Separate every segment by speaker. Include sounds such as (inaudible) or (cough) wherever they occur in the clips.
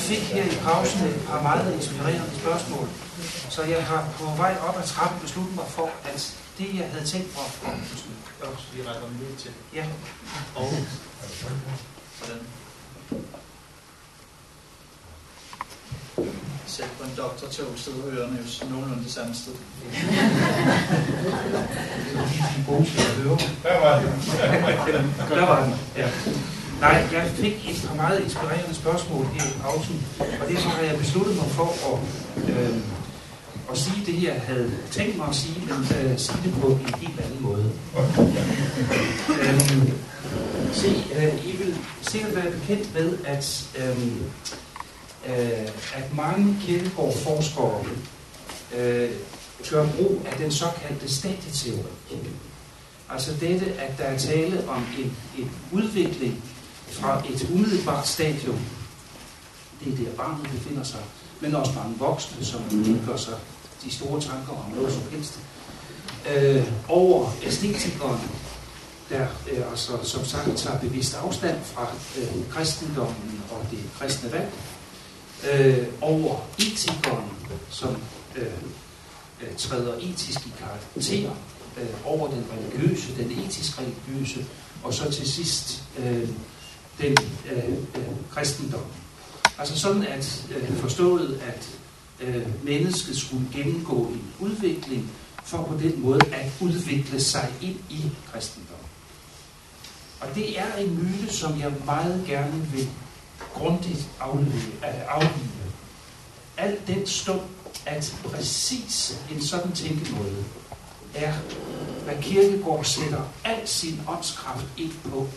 Speaker 1: Jeg fik her i pausen et par meget inspirerende spørgsmål, så jeg har på vej op ad trappen besluttet mig for, at det, jeg havde tænkt mig at
Speaker 2: Også vi retter dem lidt til.
Speaker 1: ja,
Speaker 2: Og (laughs) hvordan? Selv på en doktortog sidder ørerne jo nogenlunde det samme sted.
Speaker 1: de gode til at høre.
Speaker 3: Der var det. (laughs)
Speaker 1: Der var den, ja. Nej, jeg fik et par meget inspirerende spørgsmål i pausen, og derfor har jeg besluttet mig for at, øh, at sige det, jeg havde tænkt mig at sige, men øh, sige det på en helt anden måde. Øh, se, øh, I vil sikkert være bekendt med, at, øh, øh, at mange kirkegårdforskere øh, gør brug af den såkaldte stadieteori. Altså dette, at der er tale om en, en udvikling fra et umiddelbart stadium, det er der barnet befinder sig, men også mange voksne, som ikke gør sig de store tanker om noget som helst, øh, over æstetikeren, der øh, altså, som sagt tager bevidst afstand fra øh, kristendommen og det kristne valg, øh, over etikeren, som øh, øh, træder etisk i karakter, øh, over den religiøse, den etisk religiøse, og så til sidst øh, den øh, øh, kristendom. Altså sådan at øh, forstået, at øh, mennesket skulle gennemgå en udvikling for på den måde at udvikle sig ind i kristendom. Og det er en myte, som jeg meget gerne vil grundigt aflive. aflive. Al den stund, at præcis en sådan tænkemåde er, hvad Kirkegaard sætter al sin åndskraft ind på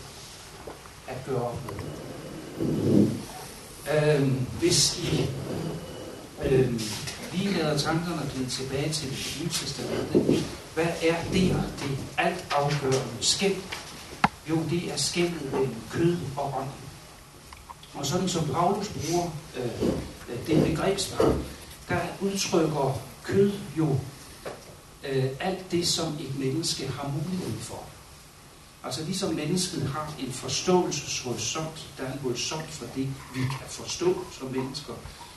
Speaker 1: at gøre op med. Øhm, hvis I øhm, lige lader tankerne glide tilbage til det nye testamente, hvad er der det alt afgørende skæld? Jo, det er skældet mellem kød og ånd. Og sådan som Paulus bruger øh, det begrebsvar, der udtrykker kød jo øh, alt det, som et menneske har mulighed for. Altså ligesom mennesket har en forståelseshorisont, der er en horisont for det, vi kan forstå som mennesker,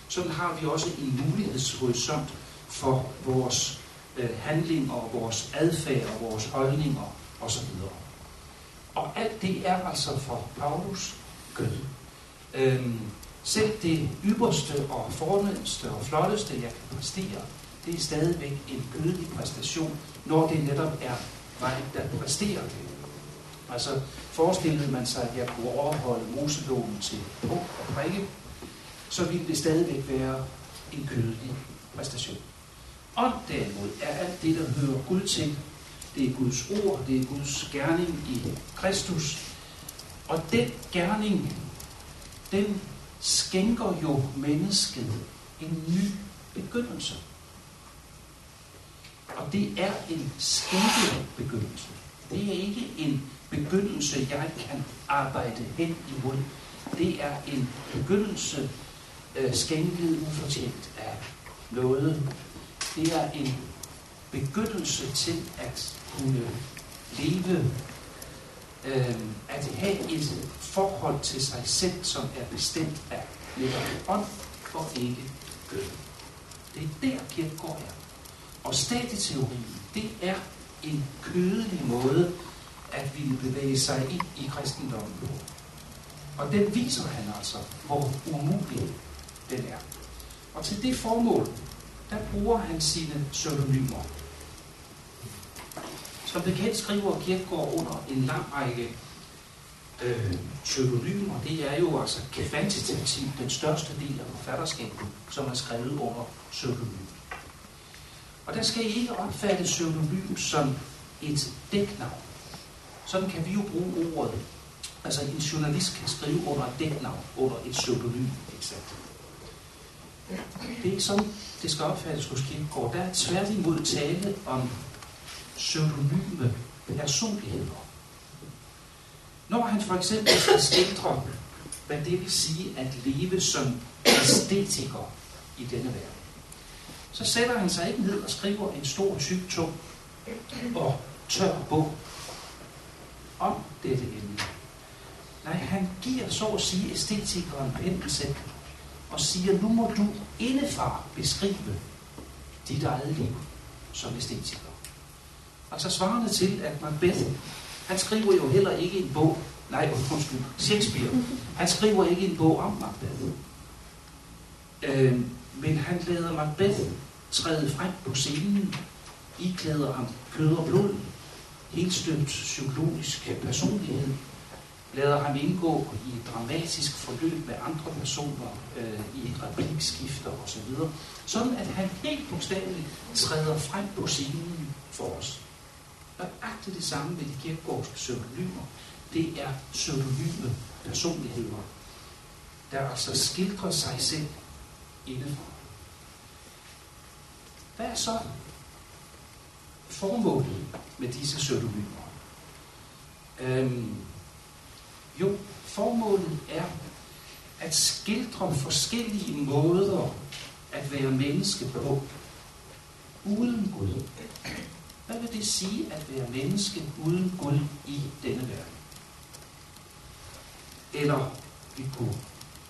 Speaker 1: sådan har vi også en mulighedshorisont for vores øh, handlinger, og vores adfærd og vores holdninger osv. Og alt det er altså for Paulus gød. Øhm, selv det ypperste og fornemmeste og flotteste, jeg kan præstere, det er stadigvæk en gødelig præstation, når det netop er mig, der præsterer det. Altså forestillede man sig, at jeg kunne overholde Moseloven til punkt og prikke, så ville det stadigvæk være en kødelig præstation. Og derimod er alt det, der hører Gud til, det er Guds ord, det er Guds gerning i Kristus. Og den gerning, den skænker jo mennesket en ny begyndelse. Og det er en skænket begyndelse. Det er ikke en begyndelse, jeg kan arbejde hen imod. Det er en begyndelse øh, skænket ufortjent af noget. Det er en begyndelse til at kunne leve, øh, at have et forhold til sig selv, som er bestemt af netop ånd og ikke kød. Det er der Kierkegaard er. Og stadieteorien, det er en kødelig måde at ville bevæge sig ind i kristendommen. Og den viser han altså, hvor umulig den er. Og til det formål, der bruger han sine pseudonymer. Som bekendt skriver Kierkegaard under en lang række øh, pseudonymer. Det er jo altså kvantitativt den største del af forfatterskabet, som er skrevet under pseudonym. Og der skal I ikke opfatte pseudonym som et dæknavn. Sådan kan vi jo bruge ordet. Altså en journalist kan skrive under et dæknavn, under et pseudonym, eksakt. Det er ikke sådan, det skal opfattes hos Kierkegaard. Der er tværtimod tale om pseudonyme personligheder. Når han for eksempel skal skildre, hvad det vil sige at leve som æstetiker i denne verden, så sætter han sig ikke ned og skriver en stor, tyk, tung og tør bog om dette emne. Nej, han giver så at sige æstetikeren pinden og siger, nu må du indefra beskrive dit eget liv som æstetiker. Altså svarende til, at Macbeth, han skriver jo heller ikke en bog, nej, undskyld, Shakespeare, han skriver ikke en bog om Macbeth. Øh, men han lader Macbeth træde frem på scenen, iklæder ham kød og blod, helt støbt psykologisk personlighed, lader ham indgå i et dramatisk forløb med andre personer øh, i replikskifter osv., sådan at han helt bogstaveligt træder frem på scenen for os. Nøjagtigt det samme ved de kirkegårdske pseudonymer. Det er pseudonyme personligheder, der altså skildrer sig selv indefra. Hvad er så formålet med disse pseudonymer? Øhm, jo, formålet er at skildre forskellige måder at være menneske på, uden Gud. Hvad vil det sige at være menneske uden Gud i denne verden? Eller vi kunne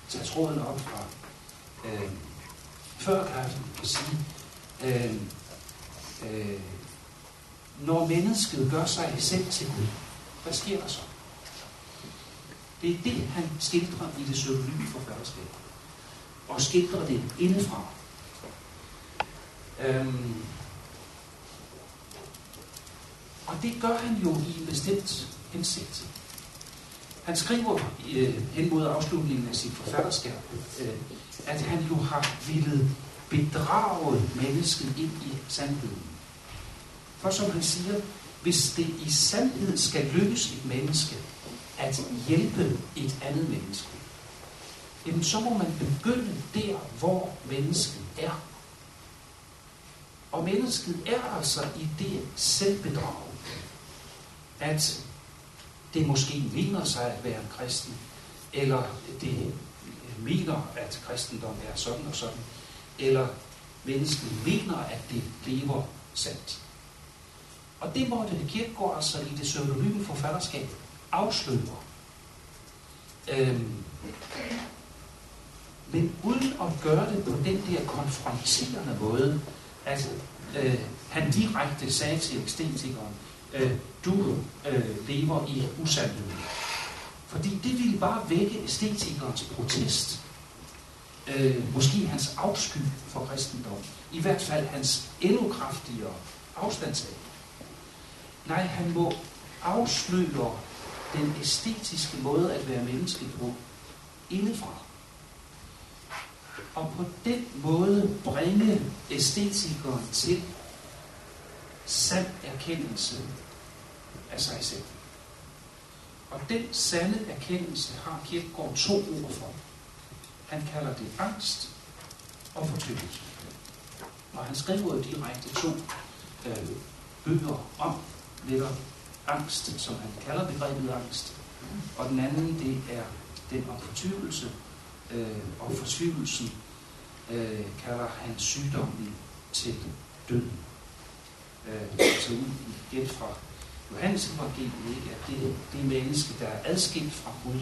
Speaker 1: tage tråden op fra øh, før kaffen og sige, øhm, øh, øh, når mennesket gør sig selv til Gud, hvad sker der så? Det er det, han skildrer i det søvnlige forfatterskab. Og skildrer det indefra. Øhm, og det gør han jo i en bestemt hensigt. Han skriver øh, hen mod afslutningen af sit forfatterskab, øh, at han jo har ville bedrage mennesket ind i sandheden. For som han siger, hvis det i sandhed skal lykkes et menneske at hjælpe et andet menneske, jamen så må man begynde der, hvor mennesket er. Og mennesket er altså i det selvbedrag, at det måske mener sig at være en kristen, eller det mener, at kristendom er sådan og sådan, eller mennesket mener, at det lever sandt. Og det måtte Kirkegaard altså i det pseudonyme forfatterskab afsløre. Øhm, men uden at gøre det på den der konfronterende måde, at øh, han direkte sagde til ekstetikeren, øh, du øh, lever i usandhed. Fordi det ville bare vække æstetikernes protest. Øh, måske hans afsky for kristendom. I hvert fald hans endnu kraftigere afstandssag. Nej, han må afsløre den æstetiske måde at være menneske på indefra. Og på den måde bringe æstetikeren til sand erkendelse af sig selv. Og den sande erkendelse har Kierkegaard to ord for. Han kalder det angst og fortvivlelse. Og han skriver direkte to øh, bøger om netop angst, som han kalder begrebet angst. Og den anden, det er den om fortvivlelse. Øh, og fortvivlelsen øh, kalder han sygdommen til døden. Øh, altså igen fra Johannes evangeliet, ikke? at det, det menneske, der er adskilt fra Gud,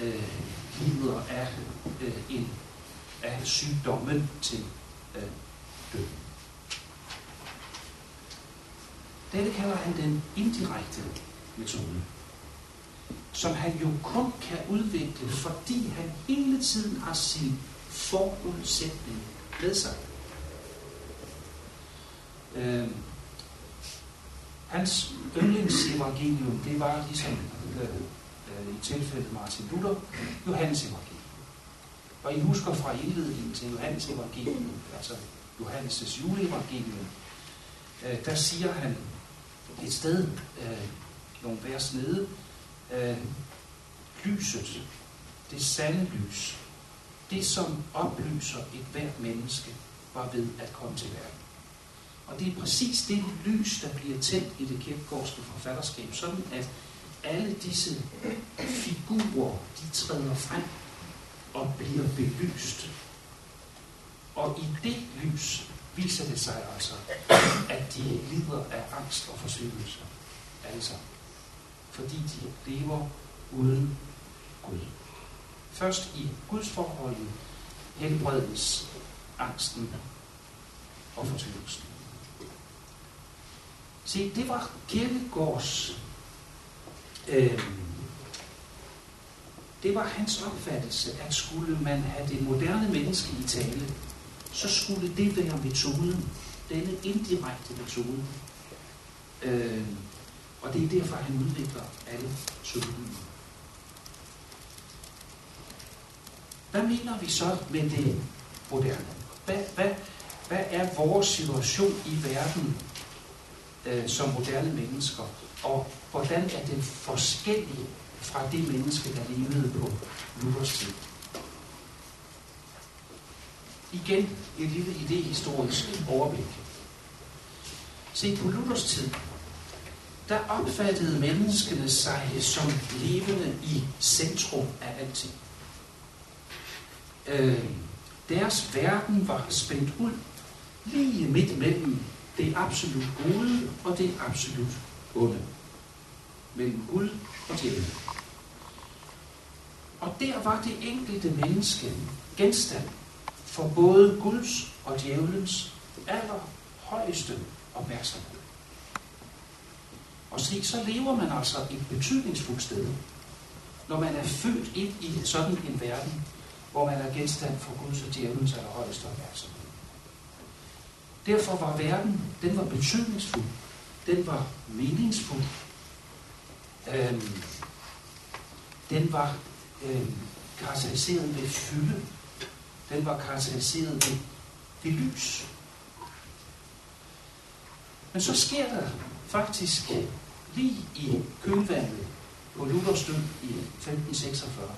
Speaker 1: øh, lider af øh, en af sygdommen til øh, døden. Dette kalder han den indirekte metode, som han jo kun kan udvikle, fordi han hele tiden har sin forudsætning med sig. Øh, Hans yndlingsevangelium, det var ligesom øh, øh, i tilfældet Martin Luther, Johannes evangelium. Og I husker fra indledningen til Johannes evangelium, altså Johannes' juleevangelium, øh, der siger han et sted, øh, nogle vers nede, øh, lyset, det sande lys, det som oplyser et hvert menneske, var ved at komme til verden. Og det er præcis det lys, der bliver tændt i det kirkegårdske forfatterskab, sådan at alle disse figurer, de træder frem og bliver belyst. Og i det lys viser det sig altså, at de lider af angst og forsøgelse. Altså, fordi de lever uden Gud. Først i Guds forholdet helbredes angsten og fortvivlelsen. Se, det var Kirkegårds øh, det var hans opfattelse, at skulle man have det moderne menneske i tale, så skulle det være metoden, denne indirekte metode. Øh, og det er derfor, han udvikler alle psykologien. Hvad mener vi så med det moderne? Hvad, hvad, hvad er vores situation i verden øh, som moderne mennesker? Og hvordan er den forskellig fra det menneske, der levede på Luthers tid? Igen et lille idehistorisk overblik. Se, på Luthers tid, der opfattede menneskene sig som levende i centrum af alting. Øh, deres verden var spændt ud lige midt mellem det absolut gode og det absolut onde. Mellem Gud og djævel. Og der var det enkelte menneske genstand for både Guds og djævelens allerhøjeste opmærksomhed. Og se, så lever man altså et betydningsfuldt sted, når man er født ind i sådan en verden, hvor man er genstand for Guds og djævelens allerhøjeste opmærksomhed. Derfor var verden, den var betydningsfuld, den var meningsfuld, øhm, den var øhm, karakteriseret ved fylde, den var karakteriseret ved, ved lys. Men så sker der faktisk lige i kølvandet på Luthers død i 1546,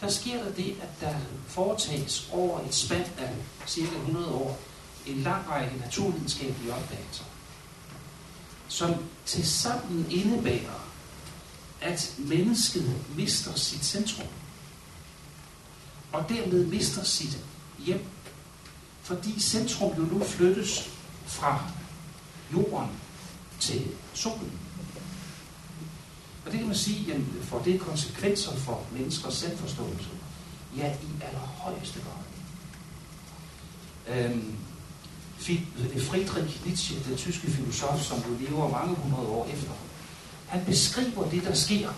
Speaker 1: der sker der det, at der foretages over et spand af cirka 100 år en lang række naturvidenskabelige opdagelser, som til sammen indebærer, at mennesket mister sit centrum, og dermed mister sit hjem, fordi centrum jo nu flyttes fra jorden til solen. Og det kan man sige, jamen, for det konsekvenser for menneskers selvforståelse? Ja, i allerhøjeste grad. Øhm, Friedrich Nietzsche, den tyske filosof, som jo lever mange hundrede år efter, han beskriver det, der sker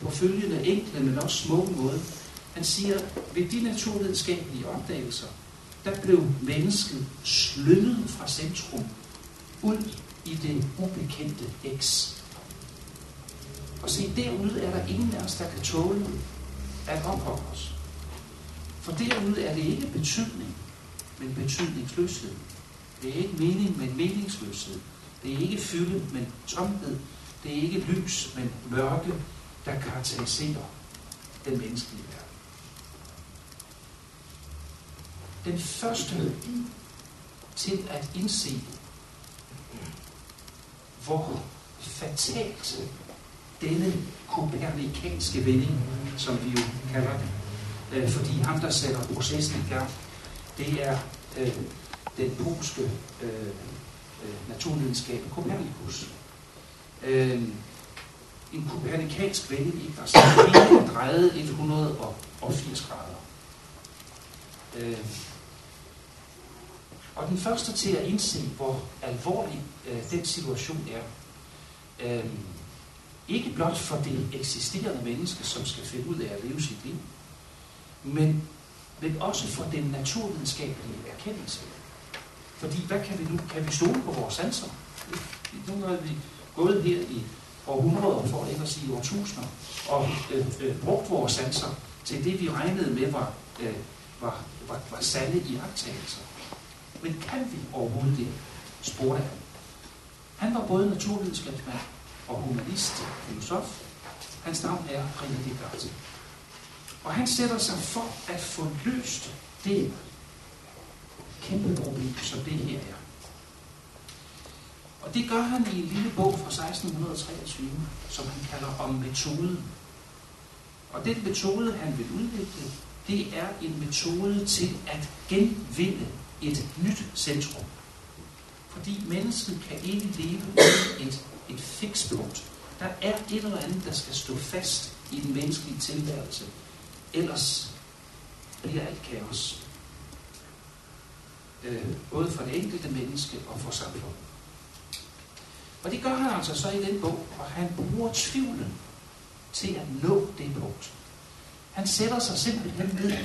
Speaker 1: på følgende enkle, men også smukke måde. Han siger, ved de naturvidenskabelige opdagelser, der blev mennesket slynget fra centrum ud i det ubekendte X. Og se, derude er der ingen af os, der kan tåle at opholde os. For derude er det ikke betydning, men betydningsløshed. Det er ikke mening, men meningsløshed. Det er ikke fylde, men tomhed. Det er ikke lys, men mørke, der karakteriserer den menneskelige verden. Den første til at indse, hvor fatalt denne kopernikanske vending, som vi jo kalder det, øh, fordi ham, der sætter processen i gang, det er øh, den polske øh, øh naturvidenskab Copernicus. Øh, en kopernikansk vending, ikke? altså drejede 180 grader. Øh, og den første til at indse, hvor alvorlig øh, den situation er, øh, ikke blot for det eksisterende menneske, som skal finde ud af at leve sit liv, men, men også for den naturvidenskabelige erkendelse. Fordi hvad kan vi nu? Kan vi stole på vores sanser? Nu har vi gået her i århundreder, for ikke at sige årtusinder, og øh, øh, brugt vores sanser til det, vi regnede med var, øh, var, var, var sande iagtagelser. Men kan vi overhovedet det? spurgte han. Han var både naturvidenskabsmand og humanist, filosof. Hans navn er René Descartes. Og han sætter sig for at få løst det kæmpe problem, som det her er. Og det gør han i en lille bog fra 1623, som han kalder om metoden. Og den metode, han vil udvikle, det er en metode til at genvinde et nyt centrum. Fordi mennesket kan ikke leve uden et, et fikspunkt. Der er et eller andet, der skal stå fast i den menneskelige tilværelse. Ellers, bliver alt kaos. Øh, både for det enkelte menneske og for samfundet. Og det gør han altså så i den bog, og han bruger tvivlen til at nå det punkt. Han sætter sig simpelthen ned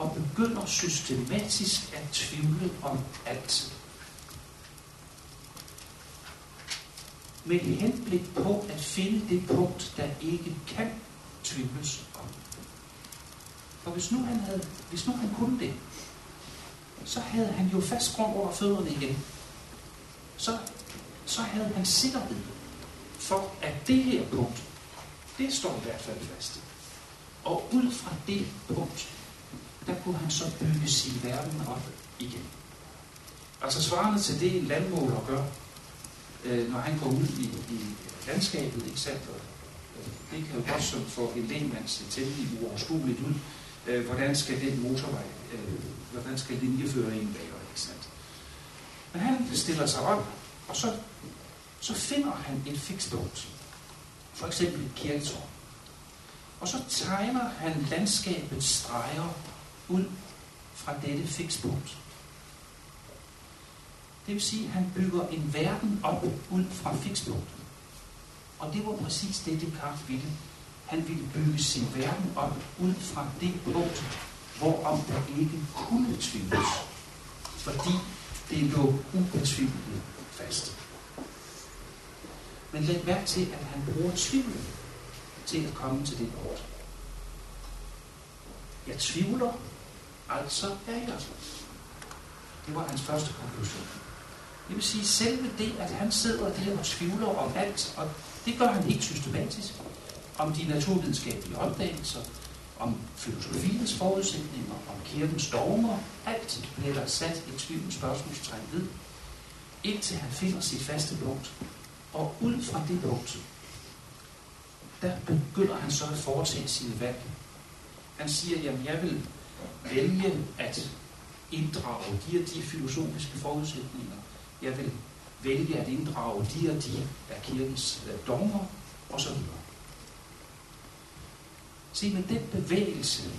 Speaker 1: og begynder systematisk at tvivle om alt. Med henblik på at finde det punkt, der ikke kan tvivles om. For hvis nu han, havde, hvis nu han kunne det, så havde han jo fast grund under fødderne igen. Så, så havde han sikkerhed for, at det her punkt, det står i hvert fald fast. Og ud fra det punkt, der kunne han så bygge sin verden op igen. Altså svarende til det, en landmåler gør, øh, når han går ud i, i landskabet, eksempel. Øh, det kan jo godt som for en lægmand se temmelig uoverskueligt ud. Øh, hvordan skal den motorvej, øh, hvordan skal linjeføringen være, ikke sandt? Men han stiller sig op, og så, så finder han et fikspunkt. For eksempel et kirketårn. Og så tegner han landskabets streger ud fra dette fikspunkt. Det vil sige, at han bygger en verden op ud fra fikspunktet. Og det var præcis det, Descartes ville. Han ville bygge sin verden op ud fra det punkt, hvorom der ikke kunne tvivles. Fordi det lå ubetvivlet fast. Men læg mærke til, at han bruger tvivl til at komme til det punkt. Jeg tvivler, altså er jeg. Det var hans første konklusion. Det vil sige, selve det, at han sidder der og tvivler om alt, og det gør han ikke systematisk, om de naturvidenskabelige opdagelser, om filosofiens forudsætninger, om kirkens dogmer, alt bliver der sat et tvivl spørgsmålstegn ved, indtil han finder sit faste punkt. Og ud fra det punkt, der begynder han så at foretage sine valg. Han siger, jamen jeg vil vælge at inddrage de og de filosofiske forudsætninger. Jeg vil vælge at inddrage de og de af kirkens øh, dogmer, og så videre. Se, med den bevægelse,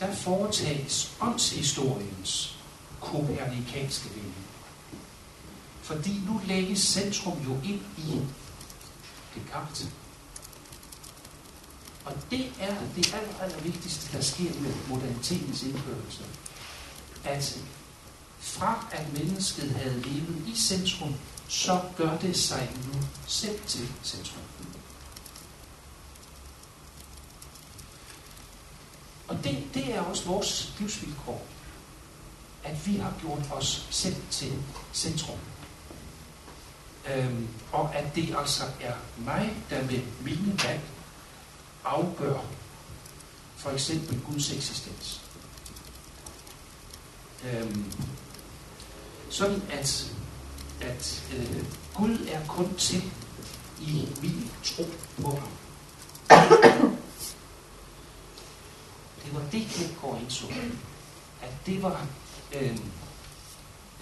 Speaker 1: der foretages åndshistoriens kopernikanske vending. Fordi nu lægges centrum jo ind i Descartes. Og det er det aller, aller vigtigste, der sker med modernitetens indførelse. At fra at mennesket havde levet i centrum, så gør det sig nu selv til centrum. Og det, det er også vores livsvilkår, at vi har gjort os selv til centrum. Øhm, og at det altså er mig, der med mine valg afgør for eksempel Guds eksistens. Øhm, sådan at, at øh, Gud er kun til i min tro på ham. Det var det, Kierkegaard indså. At det var... Øh,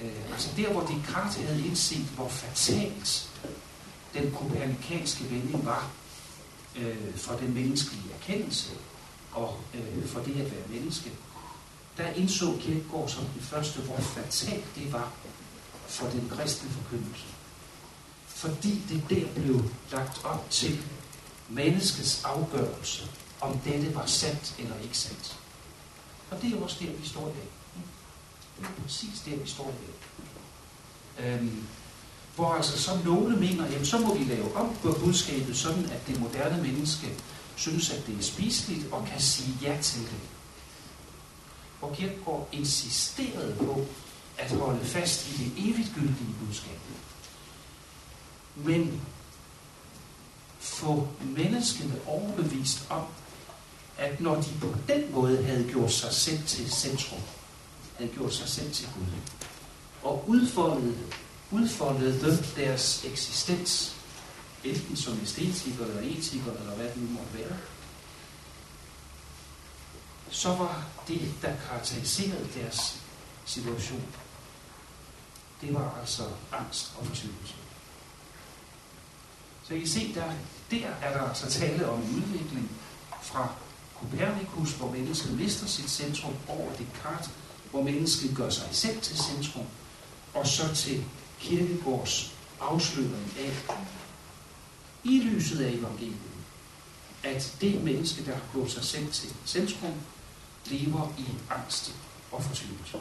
Speaker 1: øh, altså der, hvor Descartes havde indset, hvor fatalt den kopernikanske vending var øh, for den menneskelige erkendelse og øh, for det at være menneske, der indså Kierkegaard som den første, hvor fatalt det var for den kristne forkyndelse. Fordi det der blev lagt op til menneskets afgørelse, om dette var sandt eller ikke sandt. Og det er også der, vi står i dag. Det er præcis der, vi står i dag. Øhm, hvor altså så nogle mener, jamen så må vi lave om på budskabet, sådan at det moderne menneske synes, at det er spiseligt og kan sige ja til det. Hvor Kierkegaard insisterede på at holde fast i det evigt gyldige budskab. Men få menneskene overbevist om, at når de på den måde havde gjort sig selv til centrum, havde gjort sig selv til Gud, og udfoldet, udfoldede deres eksistens, enten som æstetikere eller etikere, eller hvad det nu måtte være, så var det, der karakteriserede deres situation, det var altså angst og fortvivlelse. Så I kan se, der, der er der altså tale om en udvikling fra Copernicus, hvor mennesket mister sit centrum, over Descartes, hvor mennesket gør sig selv til centrum, og så til Kirkegårds afsløring af, i lyset af evangeliet, at det menneske, der har gjort sig selv til centrum, lever i angst og fortvivlelse.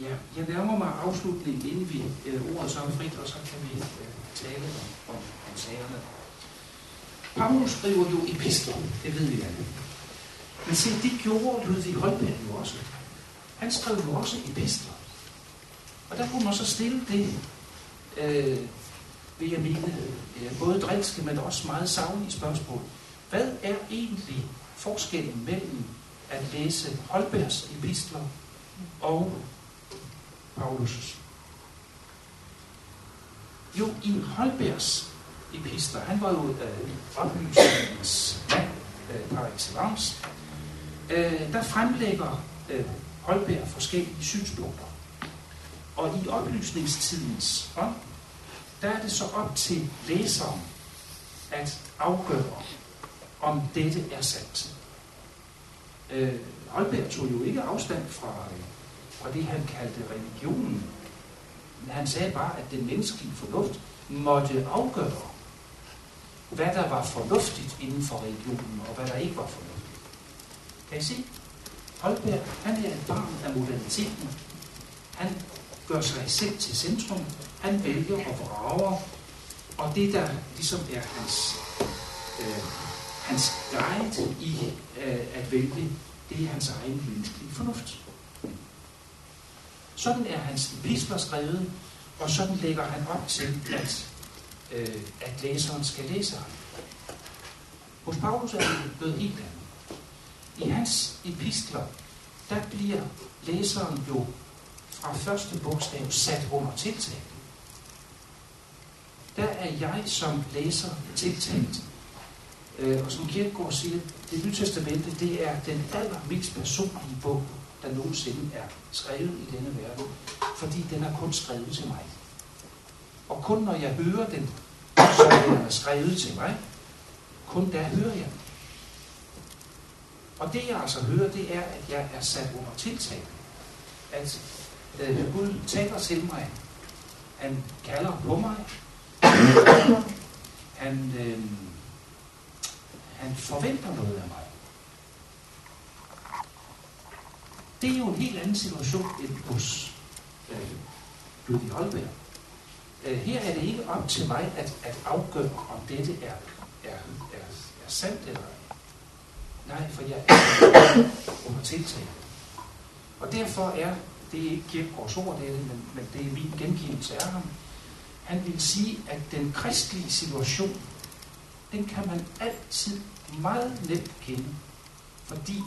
Speaker 1: Ja, jeg nærmer mig afslutningen, inden vi øh, ordet så er frit, og så kan vi øh, tale om, om, om sagerne. Paulus skriver jo epistler, det ved vi alle. Men se, det gjorde Ludvig Holberg jo også. Han skrev jo også epistler. Og der kunne man så stille det, øh, vil jeg mene, øh, både drilske, men også meget savlige spørgsmål. Hvad er egentlig forskellen mellem at læse Holbergs epistler og Paulus'? Jo, i Holbergs epistler, han var jo øh, oplysningens mand øh, par excellence, øh, der fremlægger øh, Holberg forskellige synspunkter. Og i oplysningstidens ånd, der er det så op til læseren at afgøre, om dette er sandt. Øh, Holberg tog jo ikke afstand fra, øh, fra det, han kaldte religionen. Men han sagde bare, at den menneskelige fornuft måtte afgøre, hvad der var fornuftigt inden for religionen, og hvad der ikke var fornuftigt. Kan I se? Holberg, han er et barn af moderniteten. Han gør sig selv til centrum. Han vælger og vrager. Og det, der ligesom er hans, øh, hans guide i øh, at vælge, det er hans egen menneskelige fornuft. Sådan er hans epistler skrevet, og sådan lægger han op til, at, øh, at læseren skal læse ham. Hos Paulus er det blevet helt andet. I hans epistler, der bliver læseren jo fra første bogstav sat under tiltale. Der er jeg som læser tiltalt. Øh, og som Kierkegaard siger, det nye testamente, det er den allermest personlige bog, der nogensinde er skrevet i denne verden. Fordi den er kun skrevet til mig. Og kun når jeg hører den, så er den skrevet til mig. Kun der hører jeg den. Og det jeg altså hører, det er, at jeg er sat under tiltale. At øh, Gud taler til mig. Han kalder på mig. Han, øh, han forventer noget af mig. Det er jo en helt anden situation end hos øh, Ludvig Holberg. Øh, her er det ikke op til mig at, at afgøre, om dette er, er, er, er sandt eller ej. Nej, for jeg er (coughs) under tiltale. Og derfor er, det er ikke Kierkegaards ord, det er det, men, men det er min gengivelse af ham. Han vil sige, at den kristelige situation, den kan man altid meget nemt kende. Fordi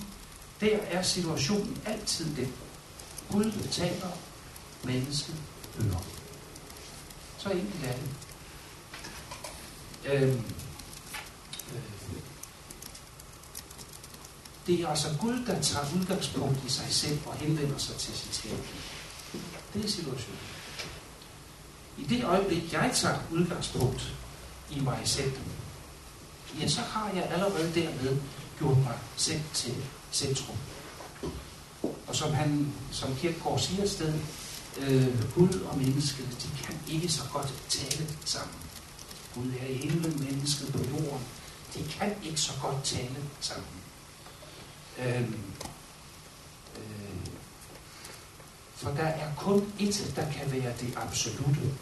Speaker 1: der er situationen altid den. Gud taler, mennesket hører. Så enkelt er det. Øhm, øh, Det er altså Gud, der tager udgangspunkt i sig selv og henvender sig til sit skab. Det er situationen. I det øjeblik, jeg tager udgangspunkt i mig selv, ja, så har jeg allerede dermed gjort mig selv til centrum. Og som, han, som Kirkegaard siger et sted, øh, Gud og mennesket, de kan ikke så godt tale sammen. Gud er i himlen, mennesket på jorden. De kan ikke så godt tale sammen. Øh, øh, for der er kun et, der kan være det absolute.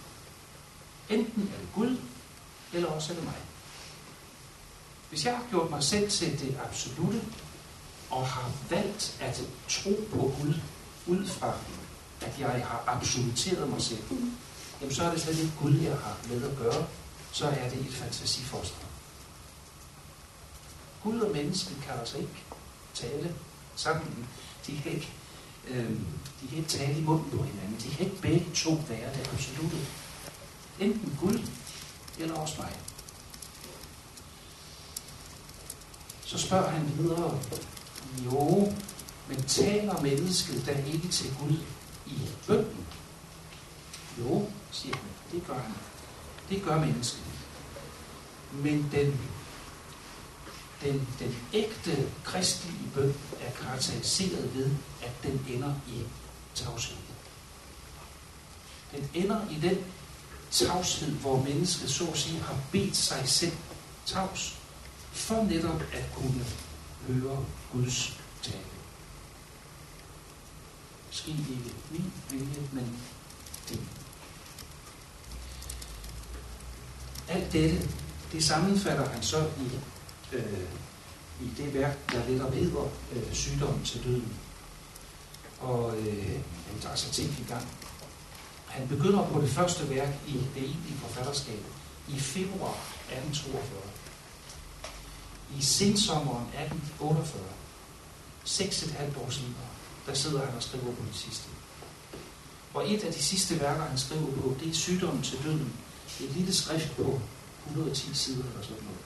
Speaker 1: Enten er det Gud, eller også er det mig. Hvis jeg har gjort mig selv til det absolute, og har valgt at tro på Gud, ud fra at jeg har absoluteret mig selv, jamen så er det slet ikke Gud, jeg har med at gøre, så er det et fantasifoster. Gud og mennesket kan altså ikke tale sammen. De kan ikke, øh, de kan ikke tale i munden på hinanden. De kan ikke begge to være det absolutte. Enten Gud eller også mig. Så spørger han videre, jo, men taler mennesket da ikke til Gud i bønden? Jo, siger han, det gør han. Det gør mennesket. Men den, den, den ægte kristelige bøn er karakteriseret ved, at den ender i tavshed. Den ender i den tavshed, hvor mennesket så at sige har bedt sig selv tavs, for netop at kunne høre Guds tale. Måske ikke min vilje, men din. Alt dette, det sammenfatter han så i, øh, i det værk, der lidt hedder øh, Sygdommen til døden. Og øh, han tager sig ting i gang. Han begynder på det første værk i det egentlige forfatterskab i februar 1842. I sensommeren 1848, seks et halvt år senere, der sidder han og skriver på det sidste. Og et af de sidste værker, han skriver på, det er Sygdommen til døden. Et lille skrift på 110 sider eller sådan noget.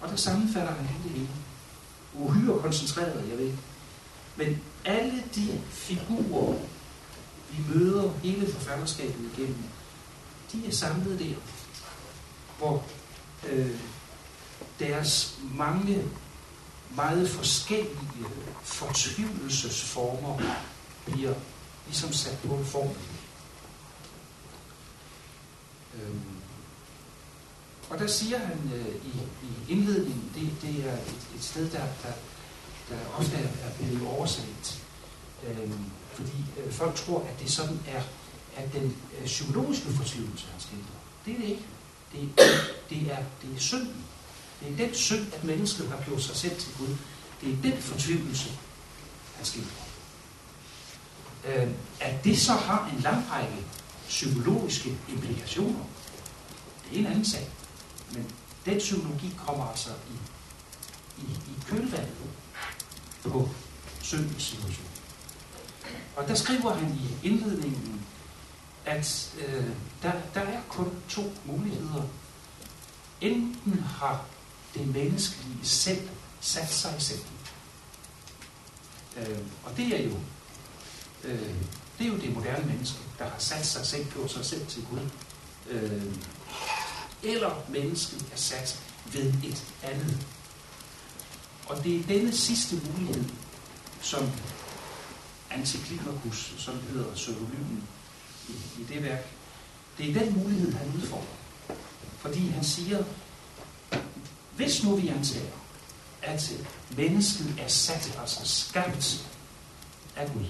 Speaker 1: Og der sammenfatter han hele hele. Uhyre koncentreret, jeg ved. Men alle de figurer, vi møder hele forfatterskabet igennem, de er samlet der, hvor øh, deres mange meget forskellige fortvivlelsesformer bliver ligesom sat på en form. Øhm. Og der siger han øh, i, i indledningen, det, det er et, et sted, der, der, der ofte er, er blevet oversat, øhm, fordi øh, folk tror, at det sådan er, at den øh, psykologiske fortvivlelse, han skildrer. Det er det ikke. Det, det, er, det er synden. Det er den synd, at mennesket har gjort sig selv til Gud. Det er den fortvivlelse, han skildrer. Øh, at det så har en lang række psykologiske implikationer, det er en anden sag. Men den psykologi kommer altså i, i, i kølvandet på syndens situation. Og der skriver han i indledningen, at øh, der, der er kun to muligheder. Enten har det menneskelige selv sat sig i centrum. Øh, og det er jo øh, det er jo det moderne menneske, der har sat sig selv, gjort sig selv til Gud. Øh, eller mennesket er sat ved et andet. Og det er denne sidste mulighed, som Antiklimakus, som hedder pseudonymen i, i det værk, det er den mulighed, han udfordrer. Fordi han siger, hvis nu vi antager, at mennesket er sat, altså skabt af Gud,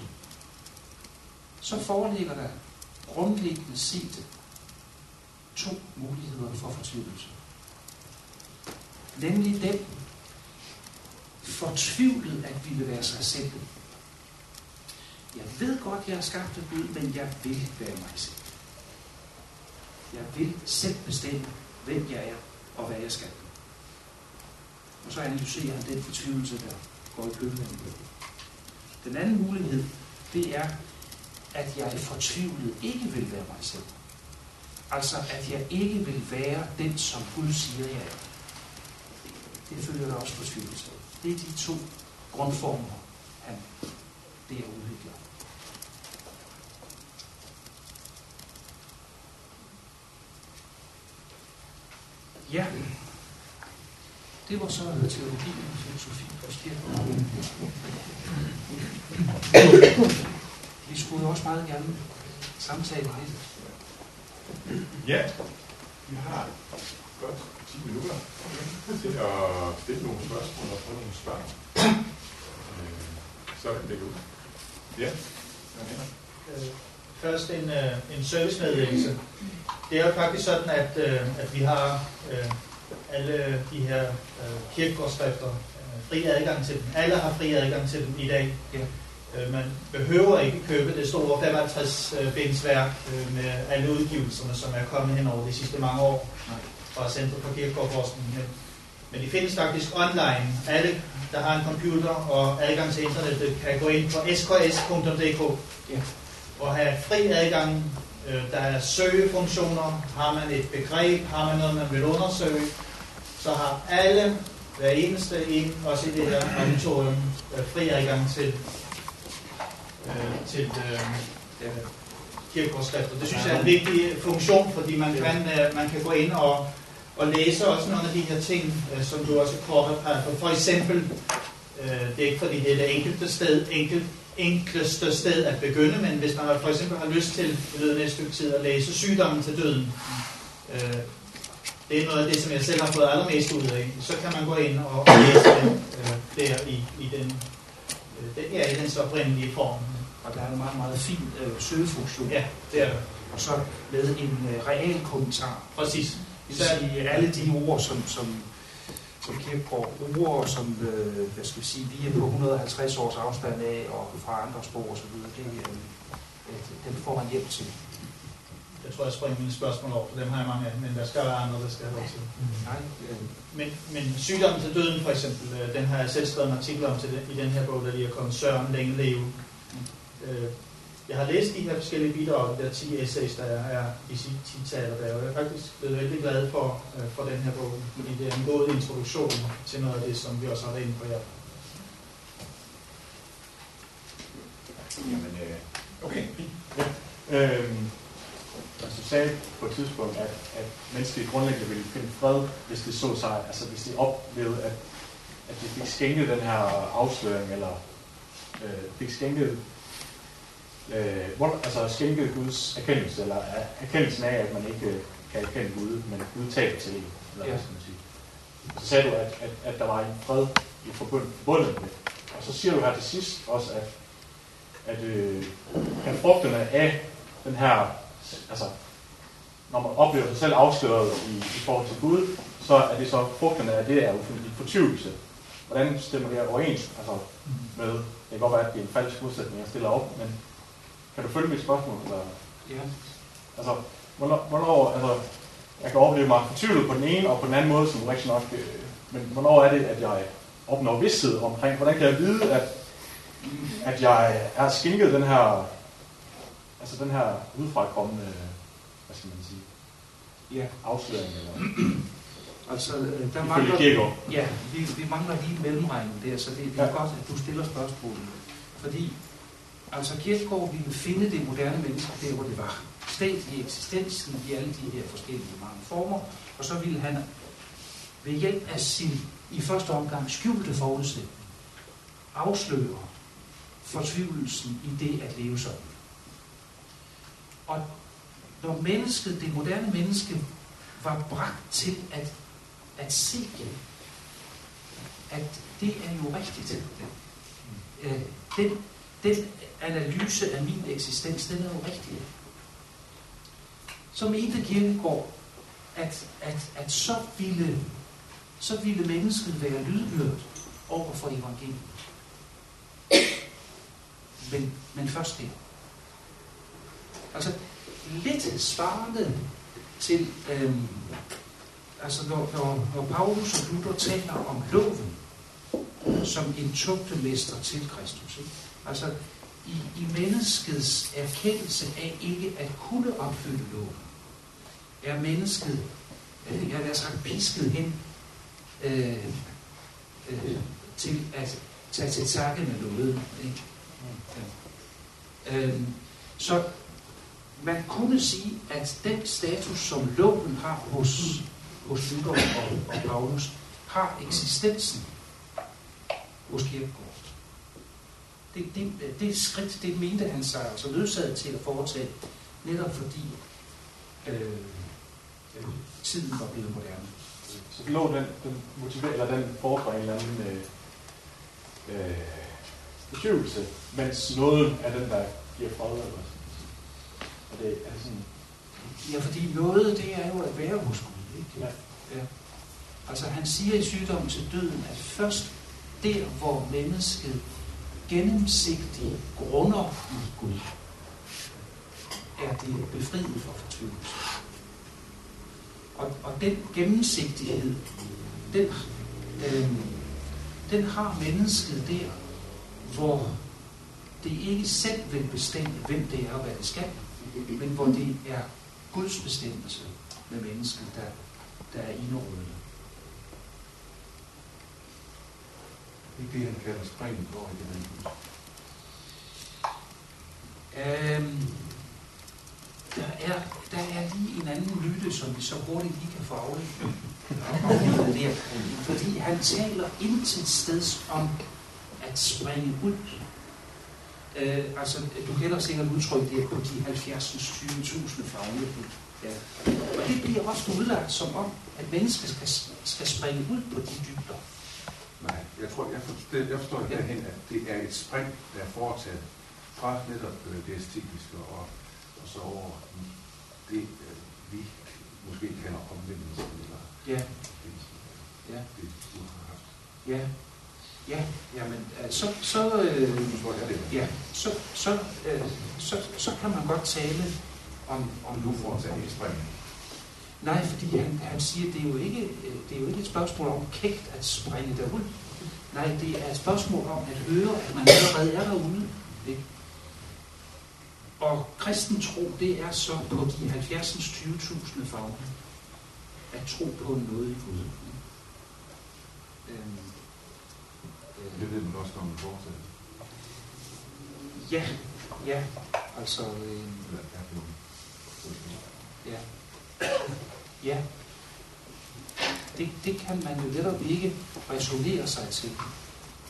Speaker 1: så foreligger der grundlæggende set to muligheder for fortvivlelse. Nemlig den fortvivlet at ville være sig selv. Jeg ved godt, jeg er skabt af Gud, men jeg vil være mig selv. Jeg vil selv bestemme, hvem jeg er og hvad jeg skal. Og så analyserer han den fortvivlelse, der går i kølvandet. Den anden mulighed, det er, at jeg fortvivlet ikke vil være mig selv. Altså, at jeg ikke vil være den, som Gud siger, jeg er. Det følger der også fortvivlelse. Det er de to grundformer, han der udvikler. Ja, det var så teologi og filosofi på skirken. Vi skulle også meget gerne samtale lidt.
Speaker 3: Ja, vi har godt 10 minutter til at stille nogle spørgsmål og få nogle svar. Øh, så er det ud. Ja,
Speaker 4: øh, Først en, øh, en servicemeddelelse. Det er jo faktisk sådan, at, at vi har alle de her kirkegårdskrifter fri adgang til dem. Alle har fri adgang til dem i dag. Ja. Øh, man behøver ikke købe det store 55 øh, bensværk øh, med alle udgivelserne, som er kommet hen over de sidste mange år fra Center for Kirkegårdforskning. Men, men de findes faktisk online. Alle, der har en computer og adgang til internettet, kan gå ind på sks.dk ja. og have fri adgang. Der er søgefunktioner. Har man et begreb, har man noget, man vil undersøge, så har alle, hver eneste en, også i det her auditorium, fri adgang til øh, til, øh, kirkegårdskrifter. Det synes jeg er en vigtig funktion, fordi man kan, øh, man kan gå ind og, og læse også nogle af de her ting, øh, som du også kort har peget på. For eksempel, øh, det er ikke fordi det er det enkelte sted, enkelt, enkleste sted at begynde, men hvis man for eksempel har lyst til i løbet af et stykke tid at læse sygdommen til døden, øh, det er noget af det, som jeg selv har fået allermest ud af, så kan man gå ind og, læse den øh, der i, i den, øh, den, ja, i dens oprindelige form.
Speaker 1: Og der er en meget, meget fin øh, søgefunktion.
Speaker 4: Ja, det er det.
Speaker 1: Og så med en øh, real kommentar.
Speaker 4: Præcis.
Speaker 1: Det vil sige, alle de ord, som, som, som Kierkegaard bruger, som øh, hvad skal vi sige, vi er på 150 års afstand af, og fra andre sprog osv., det, øh, øh, den får man hjælp til.
Speaker 4: Jeg tror, jeg springer mine spørgsmål over, for dem har jeg mange af, men der skal være andre, der skal have lov til.
Speaker 1: Nej, øh,
Speaker 4: Men, men sygdommen til døden, for eksempel, øh, den har jeg selv skrevet en artikel om til den, i den her bog, der lige er kommet Søren Længe Leve. Øh, Jeg har læst de her forskellige bidrag, de der 10 essays, der er i sit citater der, og jeg er faktisk blevet vældig glad for, øh, for den her bog, fordi det er en god introduktion til noget af det, som vi også har været inde på her.
Speaker 5: Jamen, øh, okay. Ja. Øhm, altså, du sagde på et tidspunkt, at, at mennesket grundlæggende ville finde fred, hvis det så sig, altså hvis de oplevede, at, at de fik skænket den her afsløring, eller øh, fik skænket, øh, hvor, altså skænket Guds erkendelse, eller er- erkendelsen af, at man ikke øh, kan erkende Gud, men Gud taler til en, eller hvad
Speaker 1: Ja.
Speaker 5: skal man sige. Så sagde du, at, at, at der var en fred i forbund- forbundet med. Og så siger du her til sidst også, at at, øh, at frugterne af den her, altså når man oplever sig selv afsløret i, i forhold til Gud, så er det så frugterne af det er jo en fortvivlelse. Hvordan stemmer det overens altså, med, det kan godt være, at det er en falsk modsætning, jeg stiller op, men kan du følge mit spørgsmål? Eller?
Speaker 1: ja.
Speaker 5: Altså, hvornår, hvornår altså, jeg kan opleve mig fortvivlet på den ene og på den anden måde, som rigtig nok, øh, men hvornår er det, at jeg opnår vidsthed omkring, hvordan kan jeg vide, at, at jeg er skænket den her, altså den her udefrakommende, hvad skal man sige,
Speaker 1: ja.
Speaker 5: afsløring, eller
Speaker 1: Altså, øh, der mangler, ja, vi, vi mangler lige mellemregningen der, så det, det er
Speaker 5: Ja.
Speaker 1: godt, at du stiller spørgsmålet. Fordi, altså Kierkegaard ville finde det moderne menneske der, hvor det var. Stat i eksistensen i alle de her forskellige mange former, og så ville han ved hjælp af sin i første omgang skjulte forudsætning afsløre fortvivlelsen i det at leve sådan. Og når mennesket, det moderne menneske, var bragt til at, at se, at det er jo rigtigt. Øh, den, den analyse af min eksistens, den er jo rigtig. Så mente Kierkegaard, at, at, at så, ville, så ville mennesket være lydhørt over for evangeliet. Men, men først det. Altså, lidt svarende til, øhm, altså når, når, når Paulus og Luther taler om loven som en tugtemester til Kristus. Ikke? Altså, i, i menneskets erkendelse af ikke at kunne opfylde loven, er mennesket, øh, jeg har sagt, pisket hen øh, øh, til at tage til takke med noget. Ikke? Ja. Øhm, så man kunne sige, at den status, som loven har hos, hos Luther og, og Paulus, har eksistensen hos Kierkegaard. Det, det, det skridt, det mente han sig altså nødsaget til at foretage, netop fordi øh, øh, tiden var blevet moderne.
Speaker 5: Så lå den, den motiver, eller den foregår en eller anden øh, øh, fortvivlelse, mens noget af den, der giver fred, eller. Og det er sådan,
Speaker 1: Ja, fordi noget, det er jo at være hos Gud. Ikke?
Speaker 5: Ja.
Speaker 1: Ja. Altså han siger i sygdommen til døden, at først der, hvor mennesket gennemsigtige grunder i Gud, er det befriet for fortvivlelse. Og, og den gennemsigtighed, den, øh, den har mennesket der, hvor det ikke selv vil bestemme, hvem det er og hvad det skal, men hvor det er Guds bestemmelse med mennesket, der, der er indrådende.
Speaker 3: Det er det, han kalder springen over i det
Speaker 1: Øhm, der er, der er lige en anden myte, som vi så hurtigt lige kan få aflevet der. Fordi han taler intet sted om at springe ud. Øh, altså, du kender sikkert udtryk der på de 70.000 fagne. Ja. Og det bliver ofte udlagt som om, at mennesker skal, skal springe ud på de dybder.
Speaker 6: Tror, jeg forstår, jeg forstår det derhen, at det er et spring, der er foretaget fra netop øh, det æstetiske og, og så over det, øh, vi måske kalder omvendelse, eller
Speaker 1: Ja,
Speaker 6: det,
Speaker 1: ja,
Speaker 6: det du har haft.
Speaker 1: ja. Ja, jamen, øh, så, så, øh, ja, så, så, øh, så, så kan man godt tale om, om
Speaker 6: Nu foretager et spring.
Speaker 1: Nej, fordi han, han siger, det er, jo ikke, øh, det er jo ikke et spørgsmål om kægt at springe derud. Nej, det er et spørgsmål om at høre, at man allerede er derude. Ikke? Og kristen tro, det er så på de 70 20.000 farver. At tro på noget i Gud. Øhm,
Speaker 6: Det ved man også, når man foretager.
Speaker 1: ja, ja, altså... Øh. Ja. Ja. Det, det kan man jo netop ikke resonere sig til.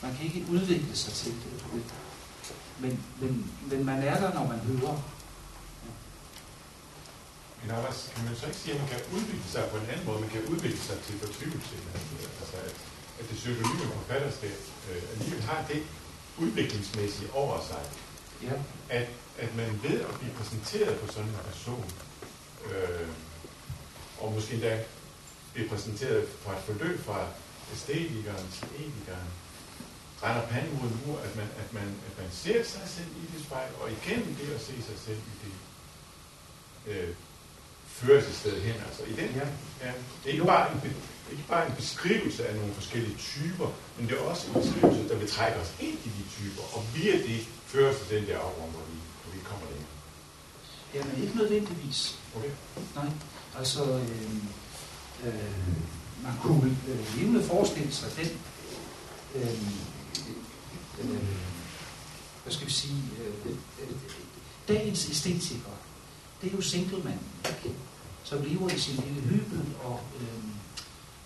Speaker 1: Man kan ikke udvikle sig til det. Men, men, men man er der, når man hører.
Speaker 3: Men Anders, kan man så ikke sige, at man kan udvikle sig på en anden måde? Man kan udvikle sig til fortvivlelse. Altså, at, at det pseudonyme forfatterskab øh, alligevel har det udviklingsmæssige over sig,
Speaker 1: Ja.
Speaker 3: at, at man ved at blive præsenteret på sådan en person, øh, og måske endda blive præsenteret fra et forløb fra æstetikeren til etikeren, render panden mod en mur, at man, at, man, at man ser sig selv i det spejl, og igennem det at se sig selv i det, øh, føres et sted hen. Altså, i den,
Speaker 1: Ja.
Speaker 3: ja, det er ikke bare, en, ikke bare en beskrivelse af nogle forskellige typer, men det er også en beskrivelse, der vil trække os ind i de typer, og via det føres til den der afrum, hvor vi, hvor vi kommer ind.
Speaker 1: Jamen ikke nødvendigvis.
Speaker 3: Okay?
Speaker 1: Nej. Altså, øh, øh, man kunne øh, levende forestille sig den, øh, øh, hvad skal vi sige, øh, øh, dagens æstetikere, det er jo singlemanden, som lever i sin lille hybel og, øh,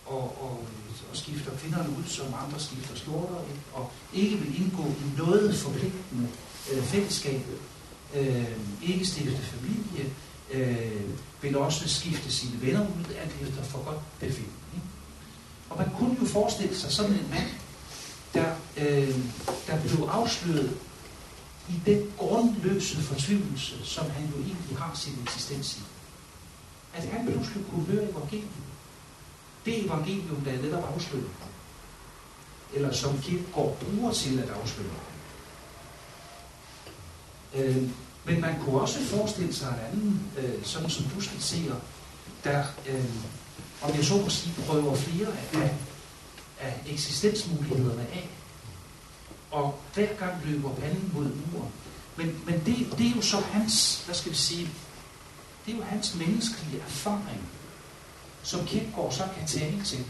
Speaker 1: og, og, og skifter kvinderne ud, som andre skifter skjorter, ikke? og ikke vil indgå i noget forpligtende øh, fællesskab, øh, ikke stifte familie, øh, vil også skifte sine venner ud, alt efter for godt befindende. Ikke? Og man kunne jo forestille sig sådan en mand, der, øh, der blev afsløret i den grundløse fortvivlelse, som han jo egentlig har sin eksistens i. At han pludselig kunne høre evangeliet. Det evangelium, der er netop afsløret. Eller som Kirkegaard bruger til at afsløre. Øh, men man kunne også forestille sig en anden, øh, sådan som du skitserer, der, øh, om jeg så må sige, prøver flere af, af eksistensmulighederne af. Og hver gang løber panden mod muren. Men, men det, det er jo så hans, hvad skal vi sige, det er jo hans menneskelige erfaring, som Kierkegaard så kan tale til.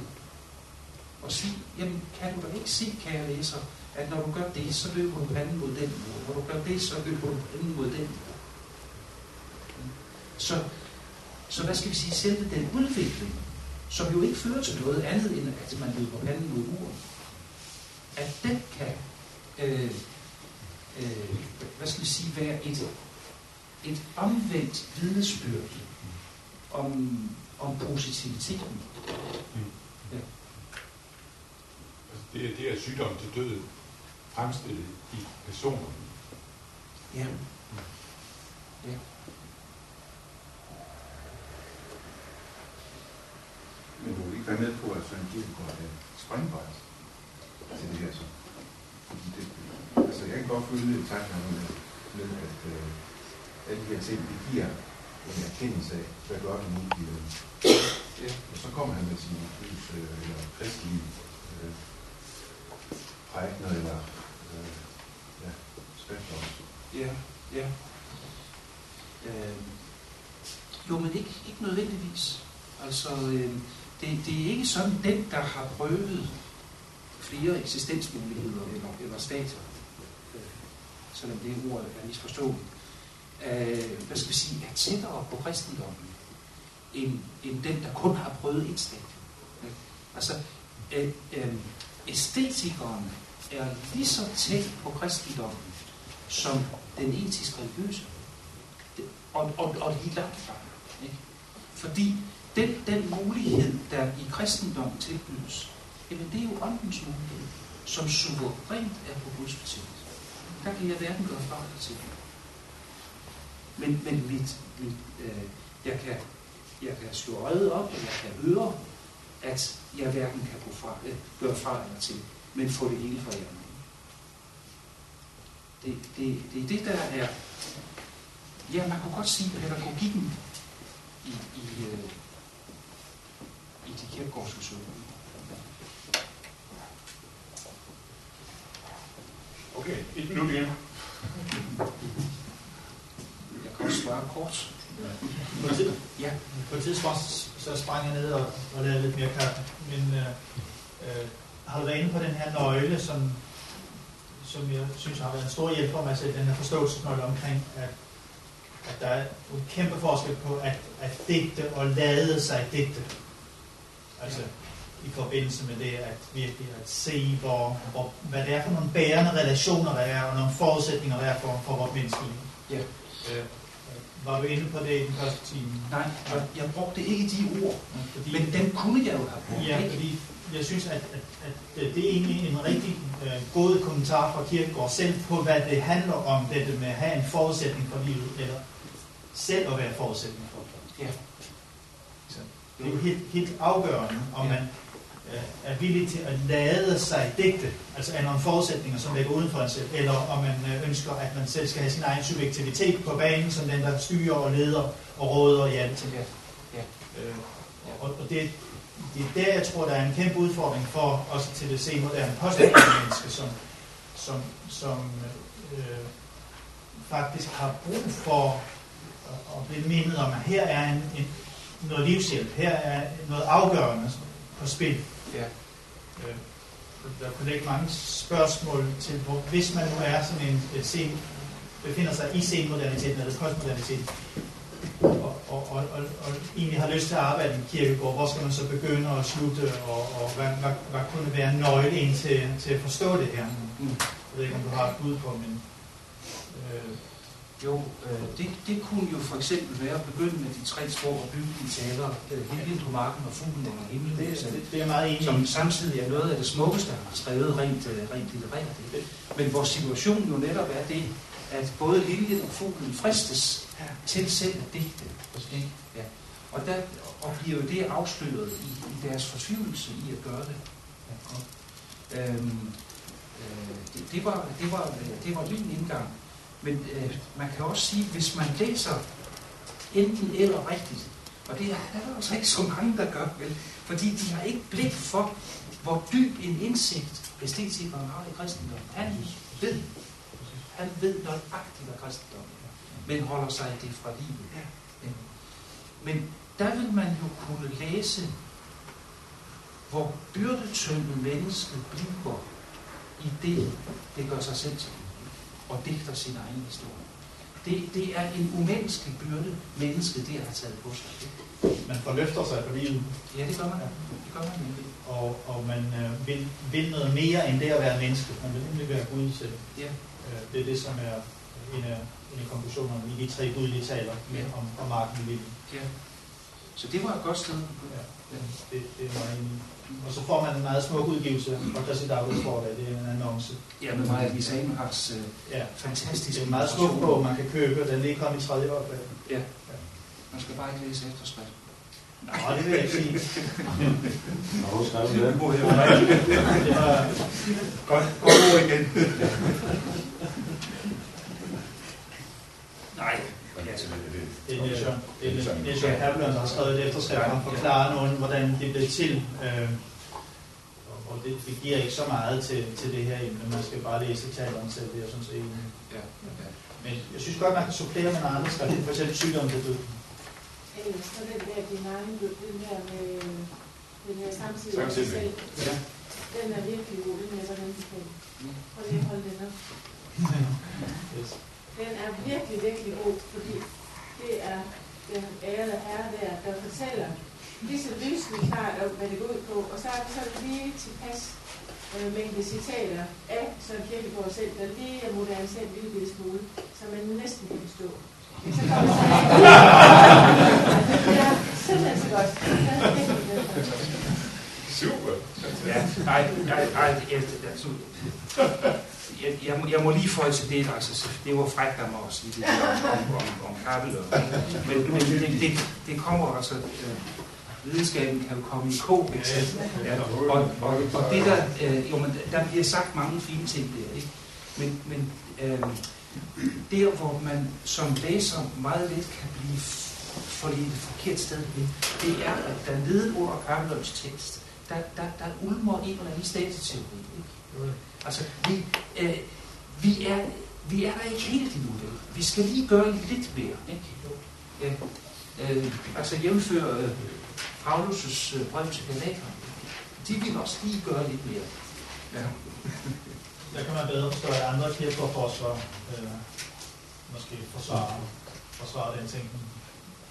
Speaker 1: Og sige, jamen kan du da ikke se, kære læser, at når du gør det, så løber du panden mod den mur. Når du gør det, så løber du panden mod den mur. Så, så hvad skal vi sige, selve den udvikling, som jo ikke fører til noget andet, end at man løber panden mod muren, at den kan, øh, øh, hvad skal vi sige, være et, et omvendt vidnesbyrd om, om positiviteten.
Speaker 3: Altså, det, er, det er sygdom til døden fremstillet i personer.
Speaker 1: Ja. ja.
Speaker 6: Men du vil ikke være med på, at Søren Kierkegaard er springbræt til det her så. Fordi det, altså jeg kan godt følge tankerne med, med at øh, alle de her ting, det giver en erkendelse af, hvad gør det nu i øh,
Speaker 1: Ja.
Speaker 6: Og så kommer han med sin lys, øh, eller kristelige øh, prædikener, eller øh, ja, skrifter også.
Speaker 1: Ja, ja. Øh, jo, men ikke, ikke nødvendigvis. Altså, øh, det, det er ikke sådan, den, der har prøvet flere eksistensmuligheder eller, eller stater, øh, selvom det ord er misforstået, øh, hvad skal vi sige, er tættere på kristendommen, end, end den, der kun har prøvet et stadie. Altså, øh, øh, æstetikeren er lige så tæt på kristendommen, som den etisk religiøse. Og, og, og lige langt fra. Ikke? Fordi den, den mulighed, der i kristendom tilbydes, jamen det er jo åndens mulighed, som suverænt er på Guds betingelse. Der kan jeg hverken gøre fra eller til. Men, men mit, mit, øh, jeg, kan, jeg kan slå øjet op, og jeg kan høre, at jeg hverken kan gå fra, øh, gøre fra eller til, men få det hele fra hjernen. Det, det, det er det, der er, ja, man kunne godt sige pædagogikken i, i, øh, i de kirkegårdske søger.
Speaker 3: Okay, et minut igen.
Speaker 1: Jeg kan også svare kort.
Speaker 4: På et, tid,
Speaker 1: Ja.
Speaker 4: på et tidspunkt så sprang jeg ned og, og lavede lidt mere kaffe. Men øh, øh, har været inde på den her nøgle, som, som jeg synes har været en stor hjælp for mig at sætte den her forståelsesnøgle omkring, at, at der er en kæmpe forskel på at, at digte og lade sig digte. Altså i forbindelse med det at virkelig at se, hvor, hvor, hvad det er for nogle bærende relationer, der er, og nogle forudsætninger, der er for, for vores menneskeliv.
Speaker 1: Ja.
Speaker 4: Øh, var du inde på det i den første time?
Speaker 1: Nej, jeg, jeg brugte ikke de ord,
Speaker 4: Fordi,
Speaker 1: men den kunne jeg jo have brugt.
Speaker 4: ja, fordi jeg synes, at, at, at det er egentlig en rigtig øh, god kommentar fra Kierkegaard selv på, hvad det handler om, dette med at have en forudsætning for livet, eller selv at være forudsætning for det.
Speaker 1: Ja.
Speaker 4: Så Det er jo helt, helt afgørende, om
Speaker 1: Ja.
Speaker 4: man øh, er villig til at lade sig digte, altså af nogle forudsætninger, som ligger uden for en selv, eller om man øh, ønsker, at man selv skal have sin egen subjektivitet på banen, som den, der styrer og leder og råder i alting.
Speaker 1: Ja.
Speaker 4: Øh, og, og det, det er der, jeg tror, der er en kæmpe udfordring for os til det senmoderne postmoderne menneske, som, som, som øh, faktisk har brug for at, at blive mindet om, at her er en, en, noget livshjælp, her er noget afgørende på spil.
Speaker 1: Ja.
Speaker 4: Øh, der kunne ligge mange spørgsmål til, hvor, hvis man nu er sådan en, sen, befinder sig i senmoderniteten eller postmoderniteten, og, og, og, og, og egentlig har lyst til at arbejde i kirkegård, hvor skal man så begynde at slutte, og, og hvad, hvad, hvad kunne være en nøgle ind til, til at forstå det her?
Speaker 1: Mm.
Speaker 4: Jeg ved ikke, om du har et bud på, men... Øh,
Speaker 1: Jo, øh, det, det kunne jo for eksempel være at begynde med de tre sprog og bygge de taler, øh, Himlen på marken og fuglen under himlen,
Speaker 4: det,
Speaker 1: som-
Speaker 4: det, det er meget enig
Speaker 1: som samtidig er noget af det smukkeste, han har skrevet rent, øh, rent litterært. Men vores situation jo netop er det, at både liljen og fuglen fristes til selv at digte. Ja. Og, der, og bliver jo det afsløret i, i deres fortvivlelse i at gøre det. Ja. Øhm, øh, det, det, var, det, var, det var min indgang. Men øh, man kan også sige, hvis man læser enten eller rigtigt, og det er er der altså ikke så mange, der gør, vel? Fordi de har ikke blik for, hvor dyb en indsigt æstetikeren har i kristendommen. Han ved, han ved nøjagtigt, hvad kristendommen er, men holder sig det fra livet. Ja. Men der vil man jo kunne læse, hvor byrdetynget mennesket bliver i det, det gør sig selv til og digter sin egen historie. Det, det er en umenneskelig byrde, mennesket der har taget på sig.
Speaker 4: Man forløfter sig på livet,
Speaker 1: Ja, det gør man. Det gør man nemlig.
Speaker 4: og, og man øh, vil, vil noget mere end det at være menneske. Man vil nemlig være Gud selv.
Speaker 1: Ja.
Speaker 4: Øh, det er det, som er en af, en af konklusionerne i de tre gudlige taler
Speaker 1: Ja.
Speaker 4: om, om marken i
Speaker 1: ja. Så det var et godt sted.
Speaker 4: Ja, det, det er meget enig. Og så får man en meget smuk udgivelse fra Christi Dagblad forlag. Det er en annonce.
Speaker 1: Ja, med mig, Lisa Enhards øh,
Speaker 4: Ja.
Speaker 1: fantastiske
Speaker 4: Det er en meget smuk bog, man kan købe. Den er lige kommet i tredje oplag.
Speaker 1: Ja. Man skal bare ikke læse efterskrift.
Speaker 4: Nå, det vil jeg ikke sige.
Speaker 7: Har du skrevet det?
Speaker 4: Det var,
Speaker 1: Godt, godt ord igen. Nej,
Speaker 4: Herblund, der har skrevet et efterskrift, han forklarer nogen, hvordan det blev til. Øh, og- og det, det giver ikke så meget til, til det her emne. Man skal bare læse taleren selv, det er sådan set
Speaker 1: ja.
Speaker 4: Men jeg synes godt, man kan supplere med andre skrifter, for eksempel sygdom til død.
Speaker 8: Så den der design, den der med den her samtidig
Speaker 3: Samtidig.
Speaker 8: selv,
Speaker 1: ja.
Speaker 8: den er virkelig god, den er godt anbefale. Prøv lige at holde den op.
Speaker 4: Yes.
Speaker 8: den er virkelig, virkelig god, fordi det er den ærede herre der, der fortæller lige så lysende klart om, hvad det går ud på. Og så er det så lige tilpas øh, mængde citater af Søren Kierkegaard selv, der lige er moderniseret en lille smule, så man næsten kan forstå. Er.
Speaker 3: Super.
Speaker 1: Ja, nej, nej, nej, jeg, altså, jeg, jeg, må, jeg må lige få til det, altså, det var frækt af mig at sige det der om, om, om, kabel. Og, men men det, det, det kommer altså, øh, videnskaben kan jo komme i kog, ikke? Ja, og, og, og det der, øh, jo, men der bliver sagt mange fine ting der, ikke? Men, men øh, der, hvor man som læser meget lidt kan blive for et forkert sted ved, det er, at der nede under Kamelons tekst, der, der, der ulmer en eller anden statiteori. Ikke? Altså, vi, øh, vi, er, vi er der ikke helt endnu. vel? Vi skal lige gøre lidt mere. Ikke? Ja, øh, altså jævnfør øh, Paulus' øh, brev til Galater. De vil også lige gøre lidt mere. Ja. (laughs)
Speaker 4: Der kan man bedre forstå, at andre kirker forsvar, øh, måske forsvarer, forsvarer den tænkning,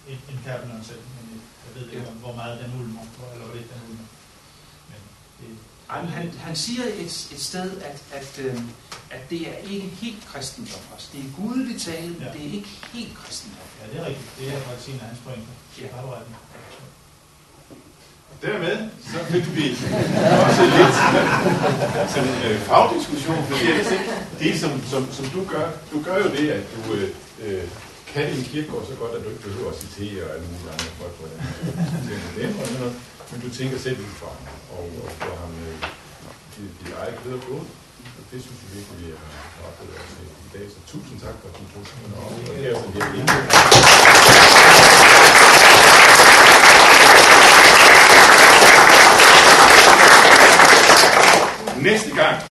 Speaker 4: end end Kærpenøren selv. Men jeg ved ikke,
Speaker 1: Ja.
Speaker 4: hvor meget den ulmer, eller hvor lidt den ulmer. Men det,
Speaker 1: Ej, men han, han siger et, et sted, at, at, øh, at det er ikke helt kristendom. Altså, det er gudeligt tale, men
Speaker 4: Ja.
Speaker 1: det er ikke helt kristendom.
Speaker 4: ja, det er rigtigt. Det er faktisk en af hans pointer.
Speaker 1: Ja.
Speaker 4: Har du ret.
Speaker 3: Dermed så fik vi også lidt sådan en øh, fagdiskussion, fordi for ikke det som, som, som du gør, du gør jo det, at du øh, øh kan din kirkegård så godt, at du ikke behøver at citere og alle mulige andre folk, på den siger dem og sådan noget, men du tænker selv ud fra og, og får ham øh, dit, dit eget videre på. Og det synes jeg virkelig, vi har oplevet os i dag. Så tusind tak for, at du tog sådan noget op. Og det er altså virkelig